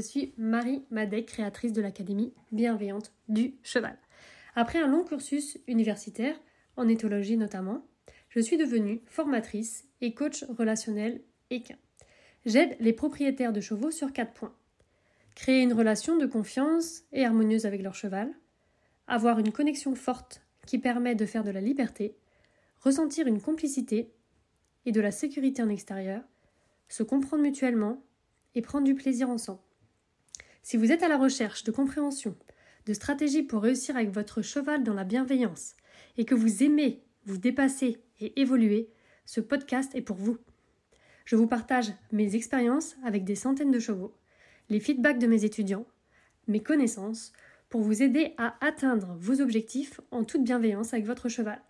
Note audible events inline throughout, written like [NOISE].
suis Marie Madec, créatrice de l'Académie bienveillante du cheval. Après un long cursus universitaire, en éthologie notamment, je suis devenue formatrice et coach relationnel équin. J'aide les propriétaires de chevaux sur quatre points. Créer une relation de confiance et harmonieuse avec leur cheval, avoir une connexion forte qui permet de faire de la liberté, ressentir une complicité et de la sécurité en extérieur, se comprendre mutuellement et prendre du plaisir ensemble. Si vous êtes à la recherche de compréhension, de stratégies pour réussir avec votre cheval dans la bienveillance et que vous aimez vous dépasser et évoluer, ce podcast est pour vous. Je vous partage mes expériences avec des centaines de chevaux, les feedbacks de mes étudiants, mes connaissances pour vous aider à atteindre vos objectifs en toute bienveillance avec votre cheval.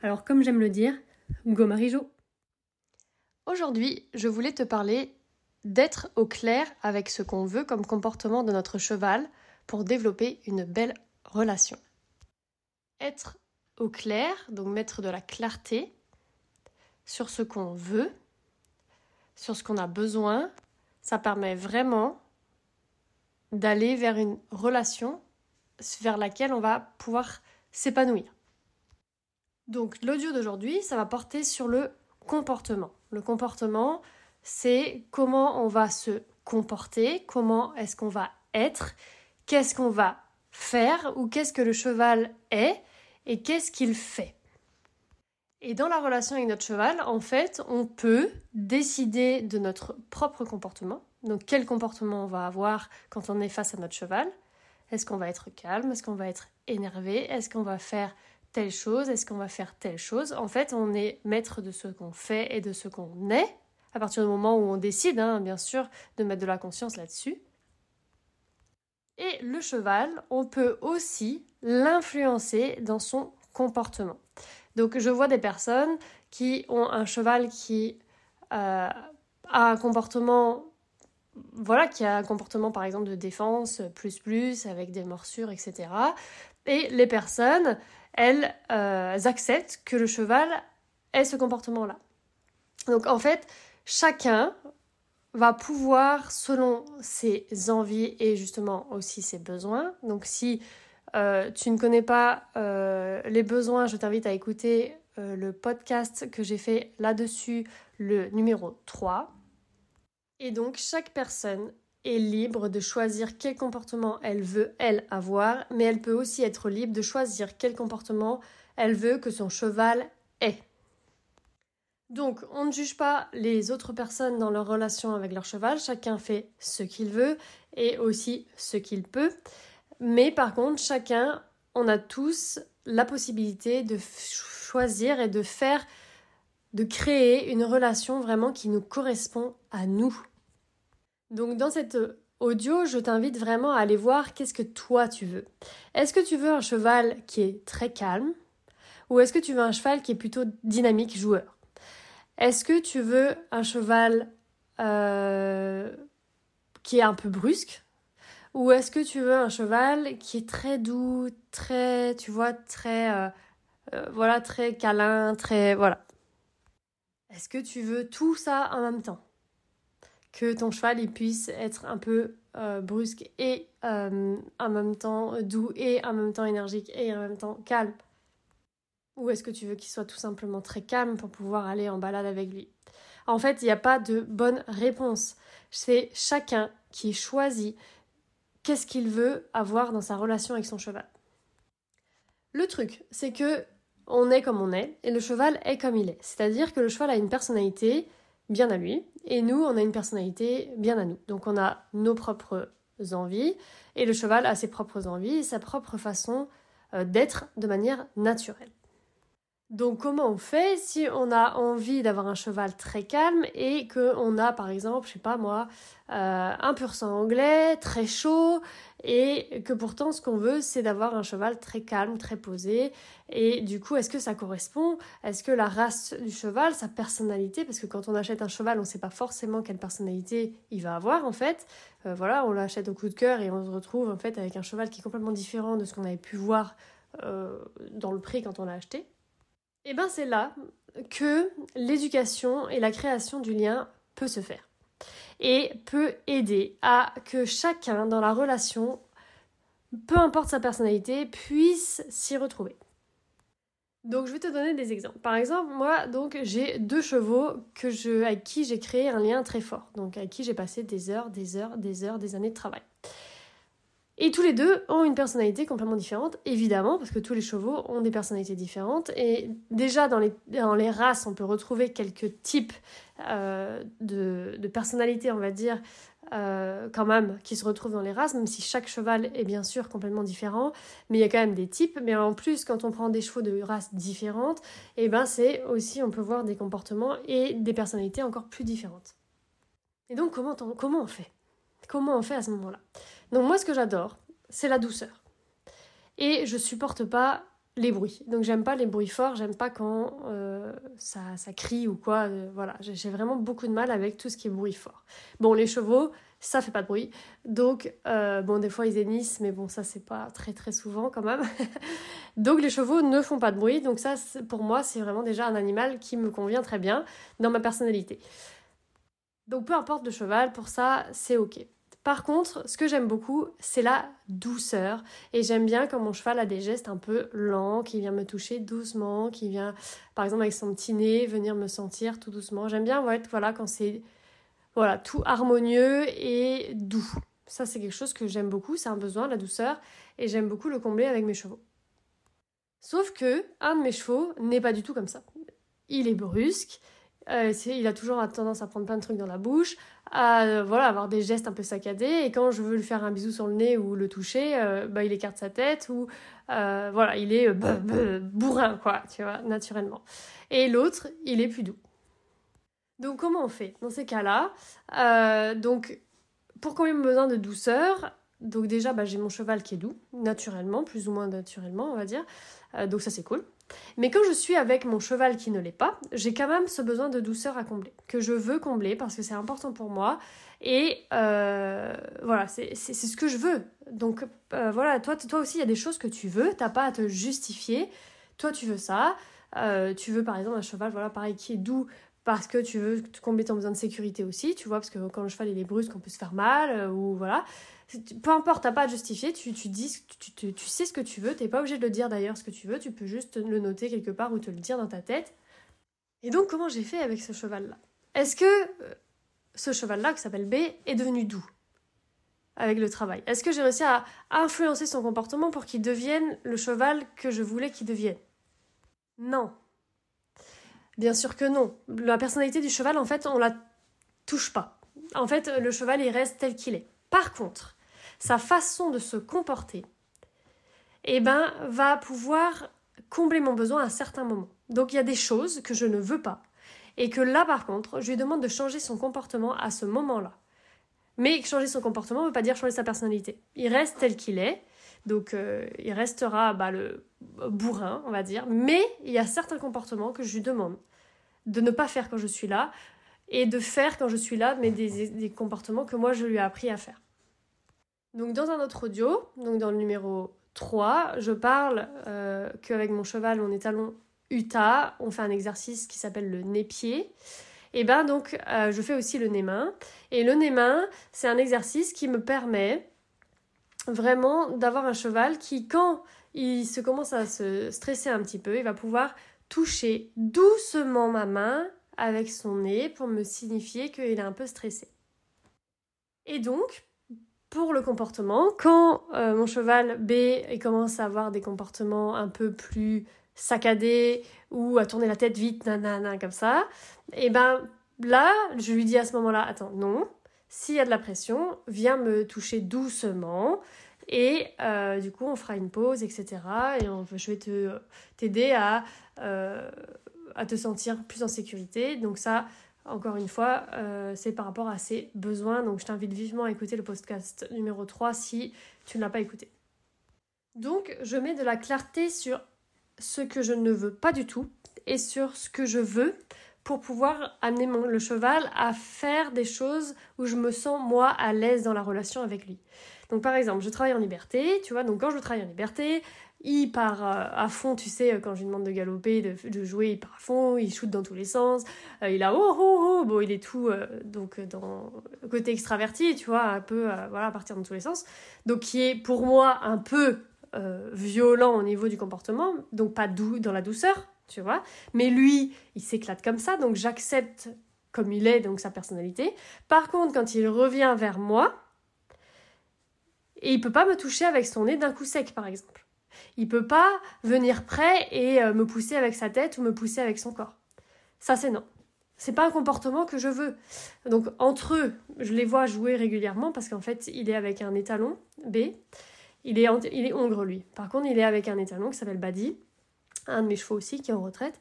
Alors comme j'aime le dire, go Marijo Aujourd'hui, je voulais te parler d'être au clair avec ce qu'on veut comme comportement de notre cheval pour développer une belle relation. Être au clair, donc mettre de la clarté sur ce qu'on veut, sur ce qu'on a besoin, ça permet vraiment d'aller vers une relation vers laquelle on va pouvoir s'épanouir. Donc l'audio d'aujourd'hui, ça va porter sur le comportement. Le comportement, c'est comment on va se comporter, comment est-ce qu'on va être, qu'est-ce qu'on va faire ou qu'est-ce que le cheval est et qu'est-ce qu'il fait. Et dans la relation avec notre cheval, en fait, on peut décider de notre propre comportement. Donc quel comportement on va avoir quand on est face à notre cheval? Est-ce qu'on va être calme? Est-ce qu'on va être énervé? Est-ce qu'on va faire telle chose? Est-ce qu'on va faire telle chose? En fait, on est maître de ce qu'on fait et de ce qu'on est, à partir du moment où on décide, hein, bien sûr, de mettre de la conscience là-dessus. Et le cheval, on peut aussi l'influencer dans son comportement. Donc je vois des personnes qui ont un cheval qui euh, a un comportement voilà, qui a un comportement par exemple de défense plus plus avec des morsures, etc. Et les personnes, elles euh, acceptent que le cheval ait ce comportement-là. Donc en fait, chacun va pouvoir, selon ses envies et justement aussi ses besoins, donc si euh, tu ne connais pas euh, les besoins, je t'invite à écouter le podcast que j'ai fait là-dessus, le numéro 3. Et donc chaque personne est libre de choisir quel comportement elle veut, elle, avoir, mais elle peut aussi être libre de choisir quel comportement elle veut que son cheval ait. Donc, on ne juge pas les autres personnes dans leur relation avec leur cheval, chacun fait ce qu'il veut et aussi ce qu'il peut. Mais par contre, chacun, on a tous la possibilité de choisir et de faire, de créer une relation vraiment qui nous correspond à nous. Donc dans cette audio, je t'invite vraiment à aller voir qu'est-ce que toi tu veux. Est-ce que tu veux un cheval qui est très calme ou est-ce que tu veux un cheval qui est plutôt dynamique, joueur? Est-ce que tu veux un cheval euh, qui est un peu brusque? Ou est-ce que tu veux un cheval qui est très doux, très, tu vois, très, euh, euh, voilà, très câlin, très, voilà. Est-ce que tu veux tout ça en même temps? Que ton cheval il puisse être un peu brusque et en même temps doux et en même temps énergique et en même temps calme Ou est-ce que tu veux qu'il soit tout simplement très calme pour pouvoir aller en balade avec lui? En fait, il n'y a pas de bonne réponse. C'est chacun qui choisit qu'est-ce qu'il veut avoir dans sa relation avec son cheval. Le truc, c'est que on est comme on est et le cheval est comme il est. C'est-à-dire que le cheval a une personnalité bien à lui, et nous, on a une personnalité bien à nous. Donc on a nos propres envies, et le cheval a ses propres envies sa propre façon euh, d'être de manière naturelle. Donc comment on fait si on a envie d'avoir un cheval très calme et qu'on a par exemple, je sais pas moi, euh, un pur sang anglais, très chaud, et que pourtant ce qu'on veut c'est d'avoir un cheval très calme, très posé, et du coup est-ce que ça correspond? Est-ce que la race du cheval, sa personnalité, parce que quand on achète un cheval on ne sait pas forcément quelle personnalité il va avoir en fait, euh, voilà, on l'achète au coup de cœur et on se retrouve en fait avec un cheval qui est complètement différent de ce qu'on avait pu voir euh, dans le prix quand on l'a acheté. Et eh bien c'est là que l'éducation et la création du lien peut se faire. et peut aider à que chacun dans la relation, peu importe sa personnalité, puisse s'y retrouver. Donc je vais te donner des exemples. Par exemple, moi j'ai deux chevaux que je, qui j'ai créé un lien très fort. Donc avec qui j'ai passé des heures, des heures, des heures, des années de travail. Et tous les deux ont une personnalité complètement différente, évidemment, parce que tous les chevaux ont des personnalités différentes. Et déjà, dans les, races, on peut retrouver quelques types euh, de, de personnalités, on va dire, euh, quand même, qui se retrouvent dans les races, même si chaque cheval est bien sûr complètement différent. Mais il y a quand même des types. Mais en plus, quand on prend des chevaux de races différentes, et eh ben c'est aussi, on peut voir des comportements et des personnalités encore plus différentes. Et donc, comment comment on fait? Comment on fait à ce moment-là? Donc moi ce que j'adore, c'est la douceur. Et je supporte pas les bruits. Donc j'aime pas les bruits forts, j'aime pas quand euh, ça, ça, crie ou quoi. Euh, voilà, j'ai vraiment beaucoup de mal avec tout ce qui est bruit fort. Bon, les chevaux, ça fait pas de bruit. Donc, euh, bon, des fois ils hennissent, mais bon, ça c'est pas très très souvent quand même. [LAUGHS] donc les chevaux ne font pas de bruit. Donc ça, pour moi, c'est vraiment déjà un animal qui me convient très bien dans ma personnalité. Donc peu importe le cheval, pour ça, c'est ok. Par contre, ce que j'aime beaucoup, c'est la douceur. Et j'aime bien quand mon cheval a des gestes un peu lents, qui vient me toucher doucement, qui vient, par exemple, avec son petit nez, venir me sentir tout doucement. J'aime bien voilà, quand c'est voilà, tout harmonieux et doux. Ça, c'est quelque chose que j'aime beaucoup, c'est un besoin, la douceur, et j'aime beaucoup le combler avec mes chevaux. Sauf que un de mes chevaux n'est pas du tout comme ça. Il est brusque, euh, il a toujours tendance à prendre plein de trucs dans la bouche, à euh, voilà, avoir des gestes un peu saccadés. Et quand je veux lui faire un bisou sur le nez ou le toucher, euh, bah, il écarte sa tête ou voilà, il est bourrin, quoi, tu vois, naturellement. Et l'autre, il est plus doux. Donc comment on fait dans ces cas-là? Donc pour qu'on ait besoin de douceur, donc déjà bah, j'ai mon cheval qui est doux, naturellement, plus ou moins naturellement, on va dire. donc ça c'est cool. Mais quand je suis avec mon cheval qui ne l'est pas, j'ai quand même ce besoin de douceur à combler, que je veux combler parce que c'est important pour moi. Et euh, voilà, c'est ce que je veux. Donc euh, voilà, toi, toi aussi, il y a des choses que tu veux, t'as pas à te justifier. Toi, tu veux ça. Euh, tu veux par exemple un cheval, voilà, pareil, qui est doux parce que tu veux combler ton besoin de sécurité aussi, tu vois, parce que quand le cheval il est brusque, on peut se faire mal, ou voilà peu importe, t'as pas à justifier, tu, tu dis, tu, tu, sais ce que tu veux, t'es pas obligé de le dire d'ailleurs ce que tu veux, tu peux juste le noter quelque part ou te le dire dans ta tête. Et donc comment j'ai fait avec ce cheval-là? Est-ce que euh, ce cheval-là, qui s'appelle B, est devenu doux avec le travail? Est-ce que j'ai réussi à influencer son comportement pour qu'il devienne le cheval que je voulais qu'il devienne? Non. Bien sûr que non. La personnalité du cheval, en fait, on la touche pas. En fait, le cheval, il reste tel qu'il est. Par contre, sa façon de se comporter, eh ben, va pouvoir combler mon besoin à certains moments. Donc il y a des choses que je ne veux pas. Et que là, par contre, je lui demande de changer son comportement à ce moment-là. Mais changer son comportement ne veut pas dire changer sa personnalité. Il reste tel qu'il est. Donc euh, il restera bah, le bourrin, on va dire. Mais il y a certains comportements que je lui demande de ne pas faire quand je suis là et de faire quand je suis là, mais des comportements que moi je lui ai appris à faire. Donc dans un autre audio, donc dans le numéro 3, je parle euh, qu'avec mon cheval, mon étalon Utah, on fait un exercice qui s'appelle le nez-pied. Et ben donc euh, je fais aussi le nez-main. Et le nez-main, c'est un exercice qui me permet vraiment d'avoir un cheval qui, quand il se commence à se stresser un petit peu, il va pouvoir toucher doucement ma main avec son nez pour me signifier qu'il est un peu stressé. Et donc, pour le comportement, quand euh, mon cheval B commence à avoir des comportements un peu plus saccadés ou à tourner la tête vite, nanana, comme ça, et eh ben là, je lui dis à ce moment-là, attends, non, s'il y a de la pression, viens me toucher doucement. Et euh, du coup, on fera une pause, etc. Et je vais t'aider euh, à te sentir plus en sécurité. Donc ça, encore une fois, euh, c'est par rapport à ses besoins. Donc je t'invite vivement à écouter le podcast numéro 3 si tu ne l'as pas écouté. Donc je mets de la clarté sur ce que je ne veux pas du tout et sur ce que je veux pour pouvoir amener le cheval à faire des choses où je me sens moi à l'aise dans la relation avec lui. Donc par exemple, je travaille en liberté, tu vois, donc quand je travaille en liberté, il part euh, à fond, tu sais, quand je lui demande de galoper, de, jouer, il part à fond, il shoot dans tous les sens, euh, il a oh oh oh, bon, il est tout, euh, donc dans côté extraverti, tu vois, un peu, voilà, à partir dans tous les sens, donc qui est pour moi un peu violent au niveau du comportement, donc pas doux dans la douceur, tu vois, mais lui, il s'éclate comme ça, donc j'accepte comme il est, donc sa personnalité. Par contre, quand il revient vers moi, et il peut pas me toucher avec son nez d'un coup sec, par exemple. Il peut pas venir près et euh, me pousser avec sa tête ou me pousser avec son corps. Ça, c'est non. C'est pas un comportement que je veux. Donc, entre eux, je les vois jouer régulièrement parce qu'en fait, il est avec un étalon, B. Il est, il est hongre, lui. Par contre, il est avec un étalon qui s'appelle Badi, un de mes chevaux aussi qui est en retraite.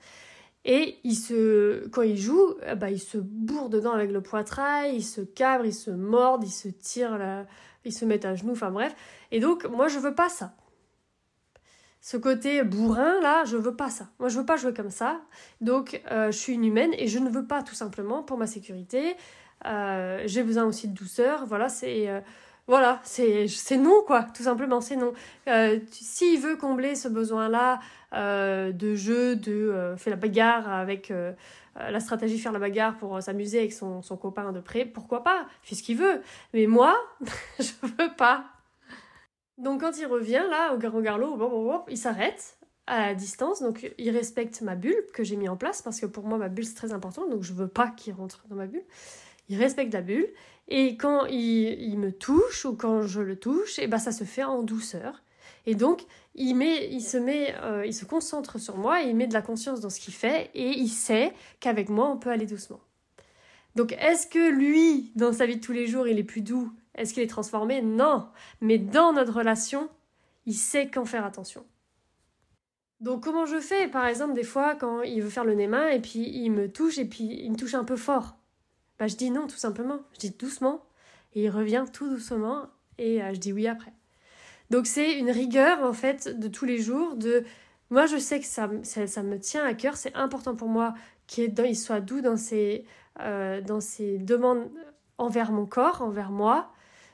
Et il se, quand il joue, bah, il se bourre dedans avec le poitrail, il se cabre, il se morde, il se tire, il se met à genoux, enfin bref. Et donc, moi, je veux pas ça. Ce côté bourrin, là, je veux pas ça. Moi, je veux pas jouer comme ça. Donc, euh, je suis une humaine et je ne veux pas, tout simplement, pour ma sécurité. Euh, j'ai besoin aussi de douceur. Voilà, c'est. Euh, voilà, c'est non, quoi, tout simplement, c'est non. S'il veut combler ce besoin-là euh, de jeu, de euh, faire la bagarre avec euh, la stratégie faire la bagarre pour s'amuser avec son, copain de près, pourquoi pas fait ce qu'il veut. Mais moi, [LAUGHS] je veux pas. Donc quand il revient là au Garlo, il s'arrête à distance, donc il respecte ma bulle que j'ai mis en place parce que pour moi ma bulle c'est très important, donc je veux pas qu'il rentre dans ma bulle. Il respecte la bulle et quand il, me touche ou quand je le touche, et eh ben ça se fait en douceur. Et donc, il, met, il, se met, euh, il se concentre sur moi, il met de la conscience dans ce qu'il fait et il sait qu'avec moi, on peut aller doucement. Donc, est-ce que lui, dans sa vie de tous les jours, il est plus doux? Est-ce qu'il est transformé? Non. Mais dans notre relation, il sait qu'en faire attention. Donc, comment je fais? Par exemple, des fois, quand il veut faire le main et puis il me touche et puis il me touche un peu fort. Bah, je dis non, tout simplement. Je dis doucement et il revient tout doucement et euh, je dis oui après. Donc c'est une rigueur en fait de tous les jours. De moi je sais que ça, ça, me tient à cœur. C'est important pour moi qu'il soit doux dans ses, euh, dans ses demandes envers mon corps, envers moi.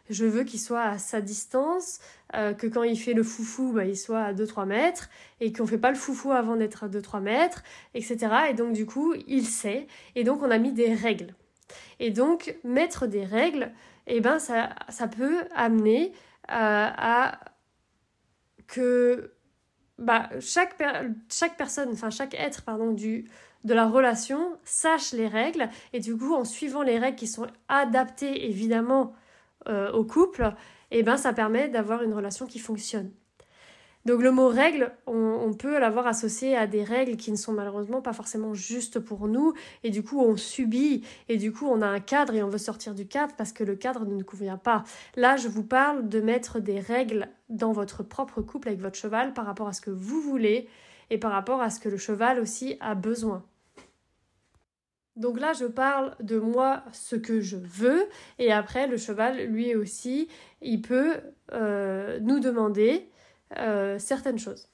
Je veux qu'il soit à sa distance, euh, que quand il fait le foufou, bah, il soit à 2-3 mètres, et qu'on ne fait pas le foufou avant d'être à 2-3 mètres, etc. Et donc du coup, il sait. Et donc on a mis des règles. Et donc mettre des règles, eh ben ça, peut amener à que bah, chaque, chaque personne, enfin chaque être pardon, de la relation sache les règles et du coup en suivant les règles qui sont adaptées évidemment euh, au couple, eh ben ça permet d'avoir une relation qui fonctionne. Donc le mot règle, on, peut l'avoir associé à des règles qui ne sont malheureusement pas forcément justes pour nous, et du coup on subit, et du coup on a un cadre et on veut sortir du cadre parce que le cadre ne nous convient pas. Là, je vous parle de mettre des règles dans votre propre couple avec votre cheval par rapport à ce que vous voulez et par rapport à ce que le cheval aussi a besoin. Donc là, je parle de moi, ce que je veux, et après, le cheval, lui aussi, il peut euh, nous demander euh, certaines choses.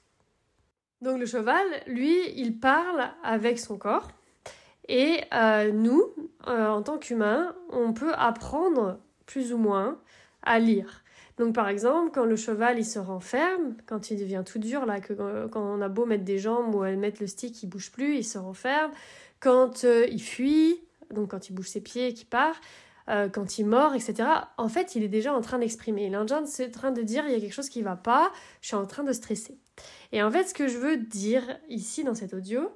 Donc le cheval, lui, il parle avec son corps. Et euh, nous, euh, en tant qu'humains, on peut apprendre plus ou moins à lire. Donc par exemple, quand le cheval il se renferme, quand il devient tout dur, là, que, quand on a beau mettre des jambes ou mettre le stick, il bouge plus, il se renferme. Quand il fuit, donc quand il bouge ses pieds et qu'il part, euh, quand il mord, etc. En fait, il est déjà en train d'exprimer. L'Indien est en train de dire il y a quelque chose qui va pas, je suis en train de stresser. Et en fait, ce que je veux dire ici dans cet audio,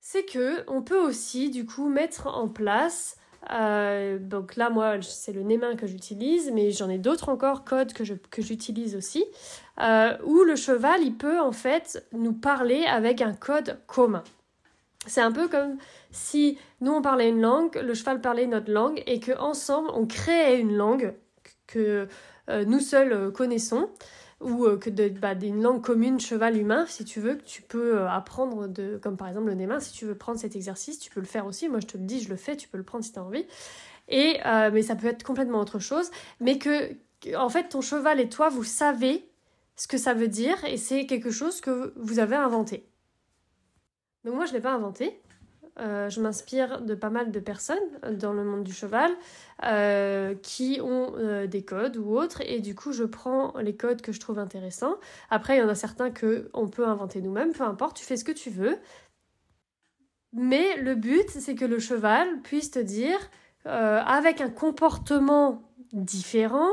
c'est que on peut aussi du coup mettre en place euh, donc là, moi, c'est le Némin que j'utilise, mais j'en ai d'autres encore, codes que, que j'utilise aussi, euh, où le cheval, il peut en fait nous parler avec un code commun. C'est un peu comme si nous on parlait une langue, le cheval parlait notre langue et que ensemble on créait une langue que euh, nous seuls euh, connaissons ou euh, que de, bah, d'une langue commune cheval humain si tu veux que tu peux apprendre de comme par exemple le némin si tu veux prendre cet exercice tu peux le faire aussi. Moi je te le dis je le fais tu peux le prendre si tu as envie. Et mais ça peut être complètement autre chose. Mais que en fait ton cheval et toi vous savez ce que ça veut dire et c'est quelque chose que vous avez inventé donc moi je l'ai pas inventé. Euh, je m'inspire de pas mal de personnes dans le monde du cheval euh, qui ont euh, des codes ou autres. Et du coup je prends les codes que je trouve intéressants. Après il y en a certains que on peut inventer nous-mêmes, peu importe, tu fais ce que tu veux. Mais le but c'est que le cheval puisse te dire avec un comportement différent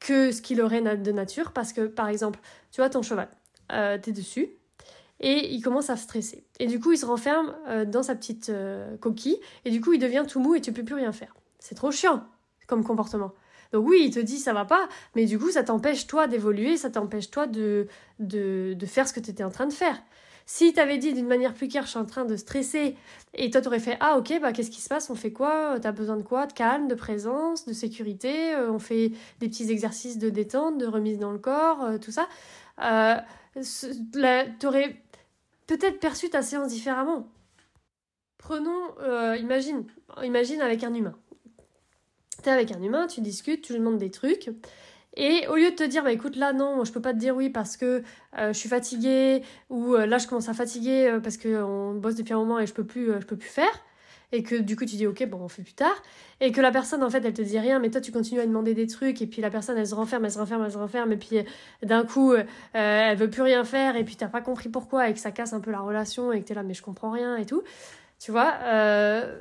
que ce qu'il aurait de nature. Parce que par exemple tu vois ton cheval, t'es dessus et il commence à stresser. Et du coup, il se renferme euh, dans sa petite euh, coquille, et du coup, il devient tout mou et tu peux plus rien faire. C'est trop chiant comme comportement. Donc oui, il te dit ça va pas, mais du coup, ça t'empêche toi d'évoluer, ça t'empêche toi de, de, faire ce que tu étais en train de faire. Si t'avais dit d'une manière plus claire, je suis en train de stresser, et toi t'aurais fait ah ok bah qu'est-ce qui se passe, on fait quoi, t'as besoin de quoi, de calme, de présence, de sécurité, euh, on fait des petits exercices de détente, de remise dans le corps, tout ça. Euh, t'aurais peut-être perçu ta séance différemment. Prenons, euh, imagine, imagine avec un humain. T'es avec un humain, tu discutes, tu lui demandes des trucs. Et au lieu de te dire, bah écoute, là non, je peux pas te dire oui parce que euh, je suis fatiguée, ou euh, là je commence à fatiguer parce qu'on bosse depuis un moment et je peux je peux plus faire, et que du coup tu dis ok bon on fait plus tard. Et que la personne en fait elle te dit rien mais toi tu continues à demander des trucs et puis la personne elle se renferme elle se renferme elle se renferme et puis d'un coup euh, elle veut plus rien faire et puis t'as pas compris pourquoi et que ça casse un peu la relation et que t'es là mais je comprends rien et tout. Tu vois euh,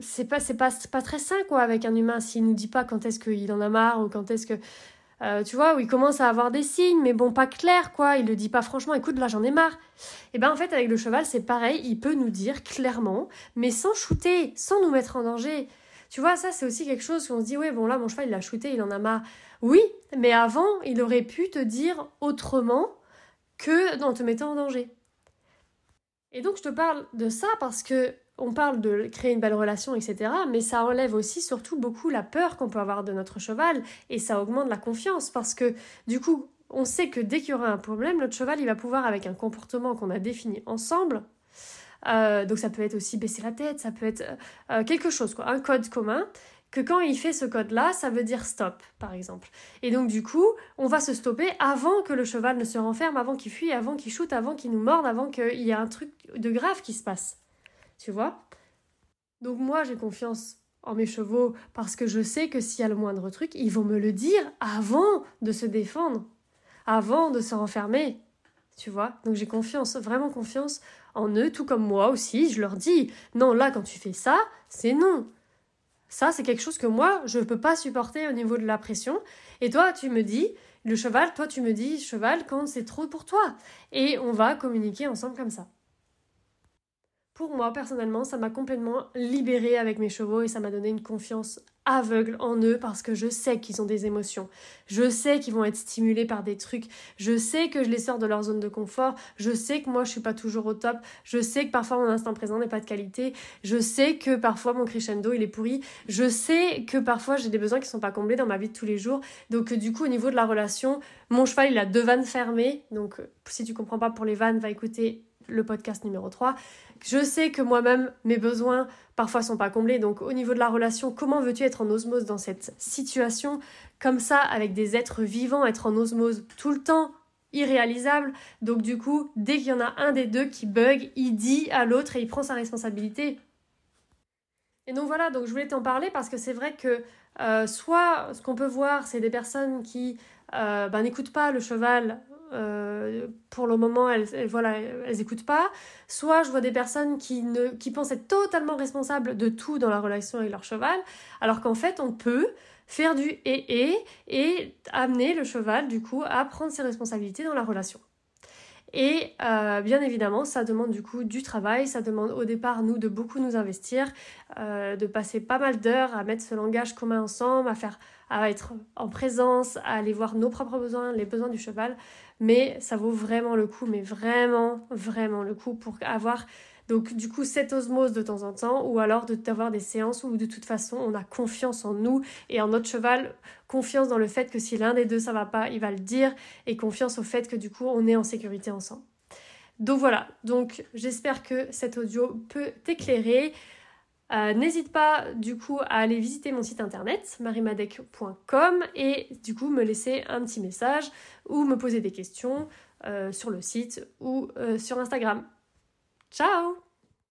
c'est pas c'est pas pas très sain quoi avec un humain. S'il nous dit pas quand est-ce qu'il en a marre ou quand est-ce que euh, tu vois, où il commence à avoir des signes, mais bon, pas clair, quoi. Il le dit pas franchement, écoute, là, j'en ai marre. Et ben, en fait, avec le cheval, c'est pareil, il peut nous dire clairement, mais sans shooter, sans nous mettre en danger. Tu vois, ça, c'est aussi quelque chose qu'on se dit, ouais, bon, là, mon cheval, il a shooté, il en a marre. Oui, mais avant, il aurait pu te dire autrement que en te mettant en danger. Et donc, je te parle de ça parce que on parle de créer une belle relation, etc. Mais ça enlève aussi surtout beaucoup la peur qu'on peut avoir de notre cheval et ça augmente la confiance parce que du coup, on sait que dès qu'il y aura un problème, notre cheval, il va pouvoir, avec un comportement qu'on a défini ensemble, euh, donc ça peut être aussi baisser la tête, ça peut être euh, euh, quelque chose, quoi, un code commun, que quand il fait ce code-là, ça veut dire stop, par exemple. Et donc du coup, on va se stopper avant que le cheval ne se renferme, avant qu'il fuit, avant qu'il shoote, avant qu'il nous morde, avant qu'il y ait un truc de grave qui se passe tu vois. Donc moi, j'ai confiance en mes chevaux parce que je sais que s'il y a le moindre truc, ils vont me le dire avant de se défendre, avant de se renfermer, tu vois. Donc j'ai confiance, vraiment confiance en eux, tout comme moi aussi, je leur dis, non, là, quand tu fais ça, c'est non. Ça, c'est quelque chose que moi, je ne peux pas supporter au niveau de la pression. Et toi, tu me dis, le cheval, toi, tu me dis, cheval, quand c'est trop pour toi. Et on va communiquer ensemble comme ça pour moi, personnellement, ça m'a complètement libérée avec mes chevaux et ça m'a donné une confiance aveugle en eux parce que je sais qu'ils ont des émotions. Je sais qu'ils vont être stimulés par des trucs. Je sais que je les sors de leur zone de confort. Je sais que moi, je suis pas toujours au top. Je sais que parfois mon instant présent n'est pas de qualité. Je sais que parfois mon crescendo, il est pourri. Je sais que parfois j'ai des besoins qui sont pas comblés dans ma vie de tous les jours. Donc, du coup, au niveau de la relation, mon cheval, il a deux vannes fermées. Donc, si tu comprends pas pour les vannes, va écouter le podcast numéro 3. Je sais que moi-même, mes besoins parfois sont pas comblés. Donc au niveau de la relation, comment veux-tu être en osmose dans cette situation comme ça avec des êtres vivants, être en osmose tout le temps irréalisable? Donc du coup, dès qu'il y en a un des deux qui bug, il dit à l'autre et il prend sa responsabilité. Et donc voilà, donc je voulais t'en parler parce que c'est vrai que euh, soit ce qu'on peut voir, c'est des personnes qui euh, ben, n'écoutent pas le cheval euh, pour le moment, elles, voilà, elles écoutent pas. Soit je vois des personnes qui, ne, qui pensent être totalement responsables de tout dans la relation avec leur cheval, alors qu'en fait, on peut faire du et et et amener le cheval, du coup, à prendre ses responsabilités dans la relation. Et euh, bien évidemment, ça demande du coup du travail, ça demande au départ, nous, de beaucoup nous investir, euh, de passer pas mal d'heures à mettre ce langage commun ensemble, à faire à être en présence, à aller voir nos propres besoins, les besoins du cheval. Mais ça vaut vraiment le coup, mais vraiment, vraiment le coup pour avoir donc du coup cette osmose de temps en temps ou alors de d'avoir des séances où de toute façon on a confiance en nous et en notre cheval, confiance dans le fait que si l'un des deux ça va pas, il va le dire et confiance au fait que du coup on est en sécurité ensemble. Donc voilà, donc j'espère que cet audio peut t'éclairer. Euh, n'hésite pas du coup à aller visiter mon site internet marimadec.com et du coup me laisser un petit message ou me poser des questions euh, sur le site ou euh, sur Instagram. Ciao